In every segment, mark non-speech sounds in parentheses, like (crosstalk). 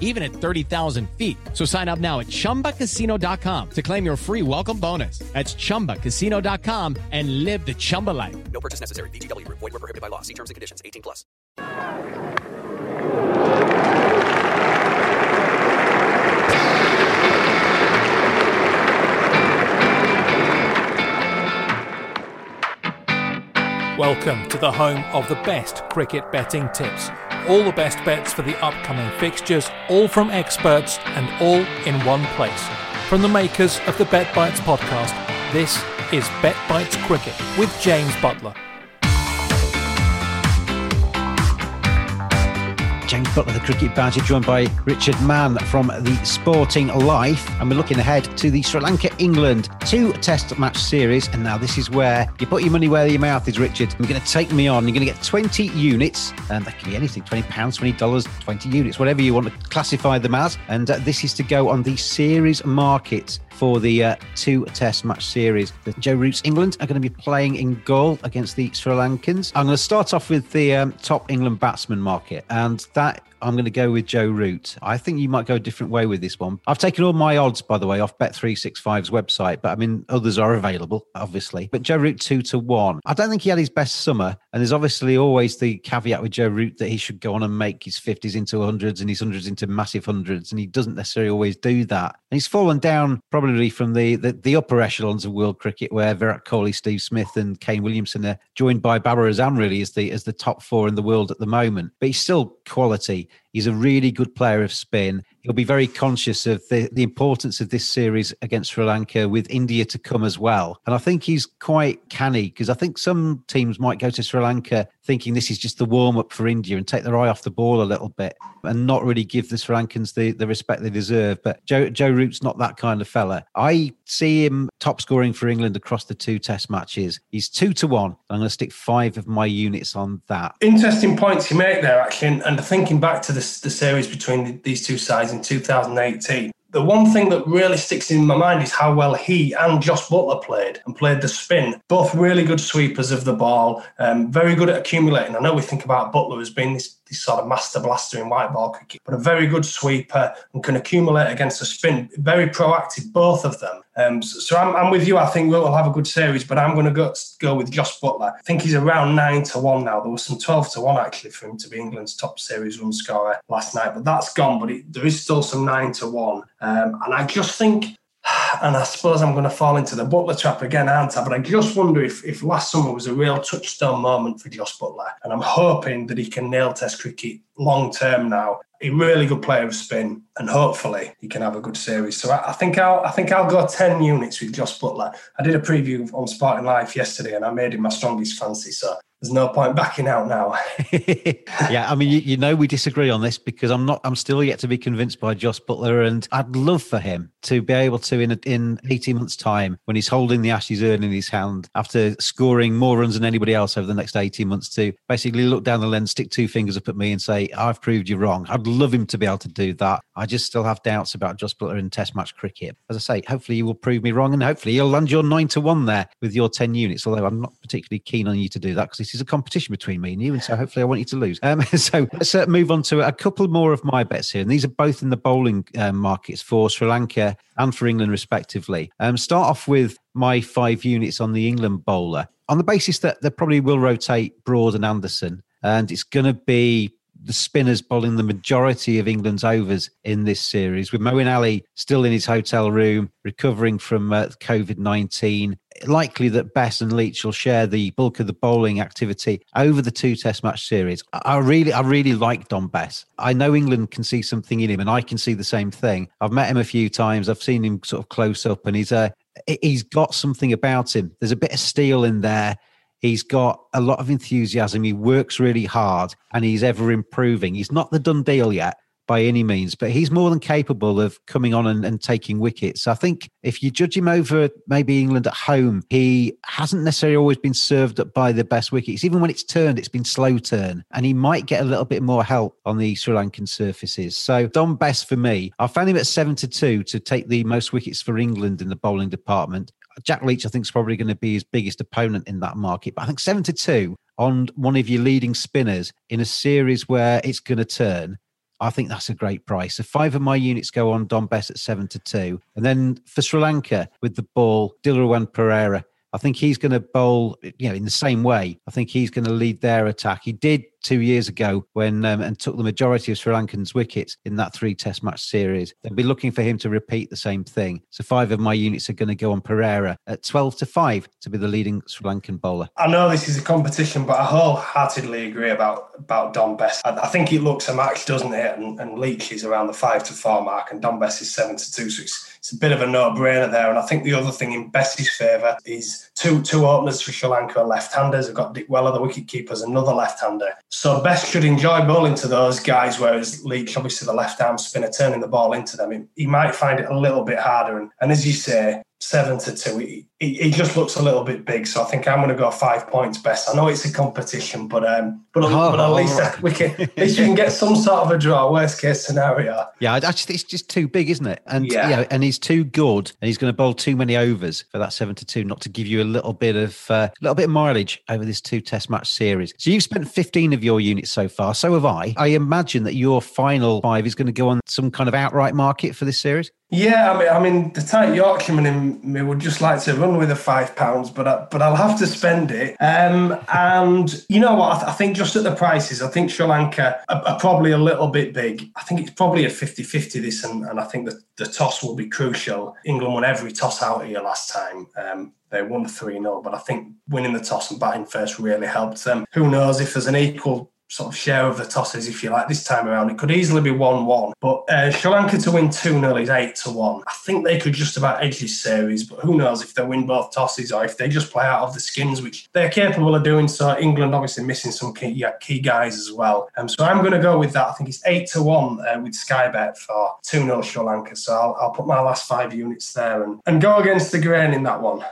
even at 30,000 feet. So sign up now at chumbacasino.com to claim your free welcome bonus. That's chumbacasino.com and live the Chumba life. No purchase necessary. VGW Group. Void were prohibited by law. See terms and conditions. 18 plus. Welcome to the home of the best cricket betting tips. All the best bets for the upcoming fixtures, all from experts and all in one place. From the makers of the Bet Bites podcast, this is Bet Bites Cricket with James Butler. James Butler, the cricket badger, joined by Richard Mann from the Sporting Life. And we're looking ahead to the Sri Lanka England two test match series. And now this is where you put your money where your mouth is, Richard. You're going to take me on. You're going to get 20 units, and that can be anything £20, $20, 20 units, whatever you want to classify them as. And uh, this is to go on the series market for the uh, two test match series. The Joe Roots England are going to be playing in Galle against the Sri Lankans. I'm going to start off with the um, top England batsman market, and that I'm going to go with Joe Root. I think you might go a different way with this one. I've taken all my odds, by the way, off Bet365's website, but I mean, others are available, obviously. But Joe Root, two to one. I don't think he had his best summer. And there's obviously always the caveat with Joe Root that he should go on and make his 50s into hundreds and his hundreds into massive hundreds. And he doesn't necessarily always do that. And he's fallen down probably from the, the, the upper echelons of world cricket, where Virat Kohli, Steve Smith, and Kane Williamson are joined by Babar Azam, really, as the, as the top four in the world at the moment. But he's still quality. He's a really good player of spin. He'll be very conscious of the, the importance of this series against Sri Lanka with India to come as well. And I think he's quite canny because I think some teams might go to Sri Lanka thinking this is just the warm up for India and take their eye off the ball a little bit and not really give the Sri Lankans the, the respect they deserve. But Joe, Joe Root's not that kind of fella. I see him top scoring for England across the two test matches. He's two to one. I'm going to stick five of my units on that. Interesting points you make there, actually. And, thinking back to this, the series between these two sides in 2018, the one thing that really sticks in my mind is how well he and Jos Buttler played and played the spin. Both really good sweepers of the ball, um, very good at accumulating. I know we think about Buttler as being this, this sort of master blaster in white ball cricket, but a very good sweeper and can accumulate against the spin. Very proactive, both of them. Um, so, so I'm, I'm, with you. I think we'll have a good series, but I'm going to go go with Jos Buttler. I think he's around nine to one now. There was some twelve to one actually for him to be England's top series run scorer last night, but that's gone. But it, there is still some nine to one, um, and I just think. And I suppose I'm going to fall into the Buttler trap again, aren't I? But I just wonder if, if last summer was a real touchstone moment for Jos Buttler. And I'm hoping that he can nail Test cricket long term now a really good player of spin, and hopefully he can have a good series. So I, I, think I'll I think I'll go ten units with Jos Buttler. I did a preview on Sporting Life yesterday, and I made him my strongest fancy. So there's no point backing out now. (laughs) yeah, I mean, you, you, know, we disagree on this because I'm not. I'm still yet to be convinced by Jos Buttler, and I'd love for him to be able to in in 18 months' time, when he's holding the Ashes urn in his hand after scoring more runs than anybody else over the next 18 months, to basically look down the lens, stick two fingers up at me, and say, "I've proved you wrong." I'd love him to be able to do that. I just still have doubts about Jos Buttler in Test match cricket. As I say, hopefully you will prove me wrong, and hopefully you'll land your nine to one there with your 10 units. Although I'm not particularly keen on you to do that because this is a competition between me and you, and so hopefully I want you to lose. Um, (laughs) so let's uh, move on to a couple more of my bets here, and these are both in the bowling um, markets for Sri Lanka and for England, respectively. Um, start off with my five units on the England bowler on the basis that they probably will rotate Broad and Anderson, and it's going to be the spinners bowling the majority of England's overs in this series, with Moeen Ali still in his hotel room, recovering from uh, COVID 19. Likely that Bess and Leach will share the bulk of the bowling activity over the two Test match series. I really, I really like Dom Bess. I know England can see something in him, and I can see the same thing. I've met him a few times. I've seen him sort of close up, and he's a he's got something about him. There's a bit of steel in there. He's got a lot of enthusiasm. He works really hard and he's ever improving. He's not the done deal yet by any means, but he's more than capable of coming on and, and, taking wickets. I think if you judge him over maybe England at home, he hasn't necessarily always been served up by the best wickets. Even when it's turned, it's been slow turn, and he might get a little bit more help on the Sri Lankan surfaces. So Dom Bess for me. I found him at seven to two to take the most wickets for England in the bowling department. Jack Leach, I think, is probably going to be his biggest opponent in that market. But I think 72 on one of your leading spinners in a series where it's going to turn. I think that's a great price. So five of my units go on Dom Bess at seven to two. And then for Sri Lanka with the ball, Dilruwan Perera. I think he's going to bowl, you know, in the same way. I think he's going to lead their attack. He did two years ago when um, and took the majority of Sri Lankans' wickets in that three Test match series. They'll be looking for him to repeat the same thing. So five of my units are going to go on Perera at twelve to five to be the leading Sri Lankan bowler. I know this is a competition, but I wholeheartedly agree about about Dom Bess. I, I think it looks a match, doesn't it? And, and Leach is around the five to four mark, and Dom Bess is seven to two. So it's it's a bit of a no-brainer there. And I think the other thing in Bess's favour is two two openers for Sri Lanka are left-handers. They've got Dickwella, the wicket keeper's another left-hander. So Bess should enjoy bowling to those guys, whereas Leach, obviously the left-arm spinner, turning the ball into them, he might find it a little bit harder. And, and as you say, seven to two. He, he, just looks a little bit big, so I think I'm going to go five points Bess. I know it's a competition, but um, but, oh, but at least right. we can at least you can get some sort of a draw. Worst case scenario. Yeah, I just it's just too big, isn't it? And yeah, yeah and he's too good, and he's going to bowl too many overs for that seven to two, not to give you a little bit of uh, a uh, little bit of mileage over this two Test match series. So you've spent 15 of your units so far. So have I. I imagine that your final five is going to go on some kind of outright market for this series. Yeah, I mean, I mean, the tight Yorkshireman in me would just like to run with the five pounds, but I, but I'll have to spend it. Um, and you know what? I, th- I, think just at the prices, I think Sri Lanka are, are, probably a little bit big. I think it's probably a 50-50 this, and, and I think that the toss will be crucial. England won every toss out here last time. Um, they won 3 0, but I think winning the toss and batting first really helped them. Who knows if there's an equal sort of share of the tosses, if you like, this time around. It could easily be 1 1. But uh, Sri Lanka to win 2 0 is 8 to 1. I think they could just about edge this series, but who knows if they win both tosses or if they just play out of the skins, which they're capable of doing. So England obviously missing some key, yeah, key guys as well. Um, so I'm going to go with that. I think it's 8 to 1 uh, with Sky Bet for 2 0 Sri Lanka. So I'll, I'll put my last five units there and, and go against the grain in that one.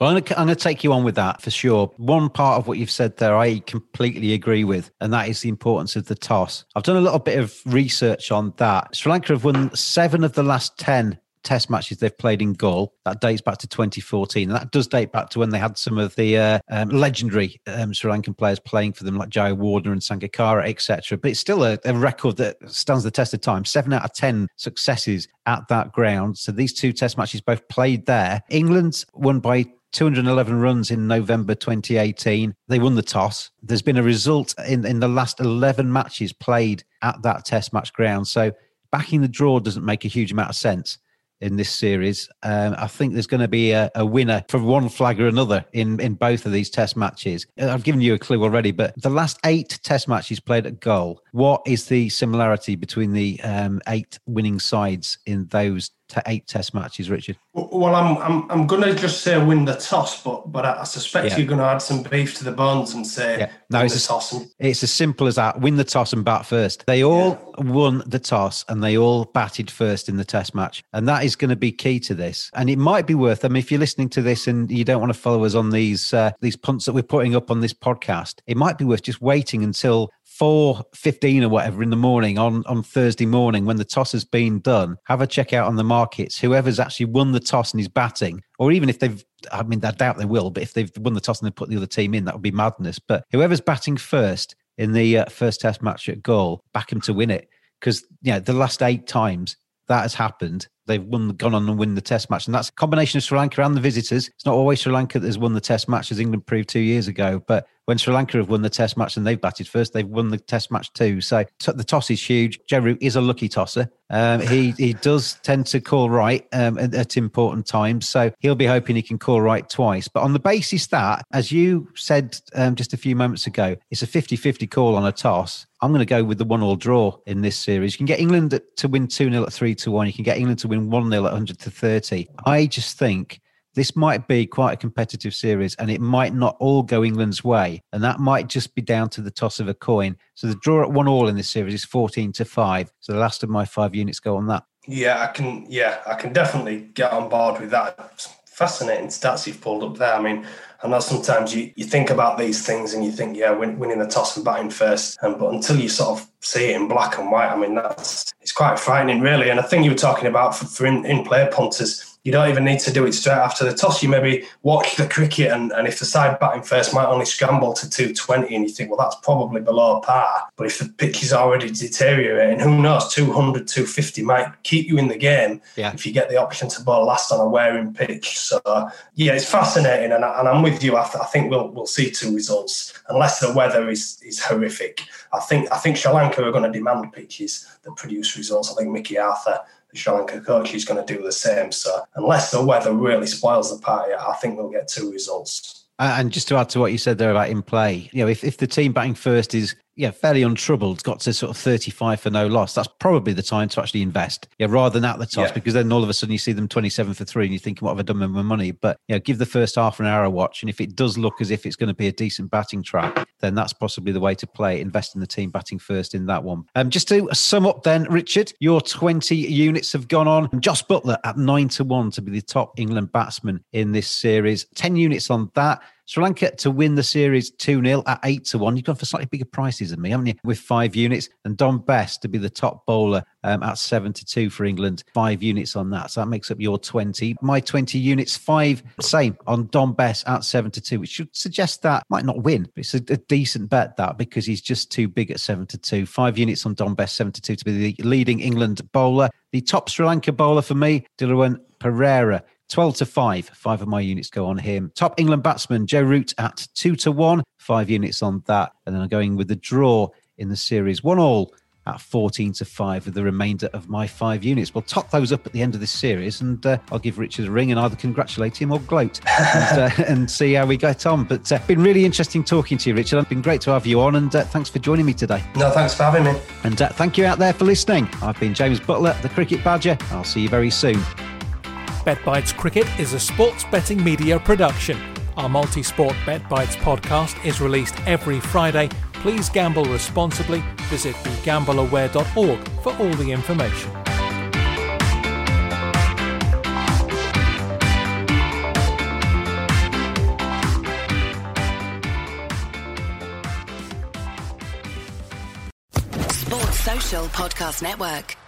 Well, I'm going to take you on with that for sure. One part of what you've said there, I completely agree with, and that is the importance of the toss. I've done a little bit of research on that. Sri Lanka have won seven of the last 10 test matches they've played in Galle. That dates back to 2014. And that does date back to when they had some of the uh, um, legendary um, Sri Lankan players playing for them, like Jayawardene and Sangakkara, etc. But it's still a, a, record that stands the test of time. Seven out of 10 successes at that ground. So these two test matches both played there. England won by 211 runs in November 2018. They won the toss. There's been a result in, in the last 11 matches played at that test match ground. So backing the draw doesn't make a huge amount of sense in this series. Um, I think there's going to be a, a, winner for one flag or another in, in both of these test matches. I've given you a clue already, but the last eight test matches played at Galle, what is the similarity between the um, eight winning sides in those to eight Test matches, Richard? Well, I'm I'm, I'm going to just say win the toss, but but I suspect yeah. you're going to add some beef to the bones and say yeah. no, it's toss. And... It's as simple as that. Win the toss and bat first. They all yeah. won the toss and they all batted first in the Test match, and that is going to be key to this. And it might be worth. I mean, if you're listening to this and you don't want to follow us on these uh, these punts that we're putting up on this podcast, it might be worth just waiting until four fifteen or whatever in the morning on on Thursday morning when the toss has been done, have a check out on the markets. Whoever's actually won the toss and is batting, or even if they've I mean, I doubt they will, but if they've won the toss and they put the other team in, that would be madness. But whoever's batting first in the uh, first test match at Galle, back him to win it. Because, you know, the last eight times that has happened, they've won, gone on and win the test match. And that's a combination of Sri Lanka and the visitors. It's not always Sri Lanka that has won the test match, as England proved two years ago. But when Sri Lanka have won the test match and they've batted first, they've won the test match too. So t- the toss is huge. Root is a lucky tosser. Um, he he does tend to call right um, at, at, important times, so he'll be hoping he can call right twice. But on the basis that, as you said um, just a few moments ago, it's a 50-50 call on a toss. I'm going to go with the one-all draw in this series. You can get England to win 2-0 at 3 to 1. You can get England to win 1-0 at 100 to 30. I just think this might be quite a competitive series and it might not all go England's way. And that might just be down to the toss of a coin. So the draw at one all in this series is 14 to 5. So the last of my five units go on that. Yeah, I can yeah, I can definitely get on board with that. Fascinating stats you've pulled up there. I mean, I know sometimes you, you think about these things and you think, yeah, win, winning the toss and batting first. And, but until you sort of see it in black and white, I mean, that's it's quite frightening, really. And I think you were talking about for, for in, in play punters, you don't even need to do it straight after the toss. You maybe watch the cricket, and, and if the side batting first might only scramble to 220, and you think, well, that's probably below par. But if the pitch is already deteriorating, who knows, 200, 250 might keep you in the game yeah. if you get the option to bowl last on a wearing pitch. So, yeah, it's fascinating, and, I, and I'm with you. I, th- I think we'll we'll see two results, unless the weather is, is horrific. I think I think Sri Lanka are going to demand pitches that produce results. I think Mickey Arthur Lanka coach, he's going to do the same. So unless the weather really spoils the party, I think we'll get two results. And just to add to what you said there about in play, you know, if, if the team batting first is yeah, fairly untroubled, got to sort of 35 for no loss, that's probably the time to actually invest. Yeah, rather than at the toss, yeah. because then all of a sudden you see them 27 for three and you're thinking, what have I done with my money? But, you know, give the first half an hour a watch. And if it does look as if it's going to be a decent batting track, then that's possibly the way to play, invest in the team batting first in that one. Um, just to sum up then, Richard, your 20 units have gone on. Jos Buttler at nine to one to be the top England batsman in this series. 10 units on that. Sri Lanka to win the series 2 0 at 8 to 1. You've gone for slightly bigger prices than me, haven't you? With five units. And Dom Bess to be the top bowler um, at 7 to 2 for England. Five units on that. So that makes up your 20. My 20 units, five, same on Dom Bess at 7 to 2, which should suggest that might not win. It's a, a decent bet, that, because he's just too big at 7 to 2. Five units on Dom Bess, 7 to 2 to be the leading England bowler. The top Sri Lanka bowler for me, Dilruwan Perera 12 to 5. Five of my units go on him. Top England batsman, Joe Root at 2 to 1. Five units on that. And then I'm going with the draw in the series. One all at 14 to 5 with the remainder of my five units. We'll top those up at the end of this series and uh, I'll give Richard a ring and either congratulate him or gloat (laughs) and, uh, and, see how we get on. But uh, been really interesting talking to you, Richard. It's been great to have you on and uh, thanks for joining me today. No, thanks for having me. And uh, thank you out there for listening. I've been James Butler, the Cricket Badger. I'll see you very soon. Bet Bites Cricket is a sports betting media production. Our multi sport Bet Bites podcast is released every Friday. Please gamble responsibly. Visit begambleaware.org for all the information. Sports Social Podcast Network.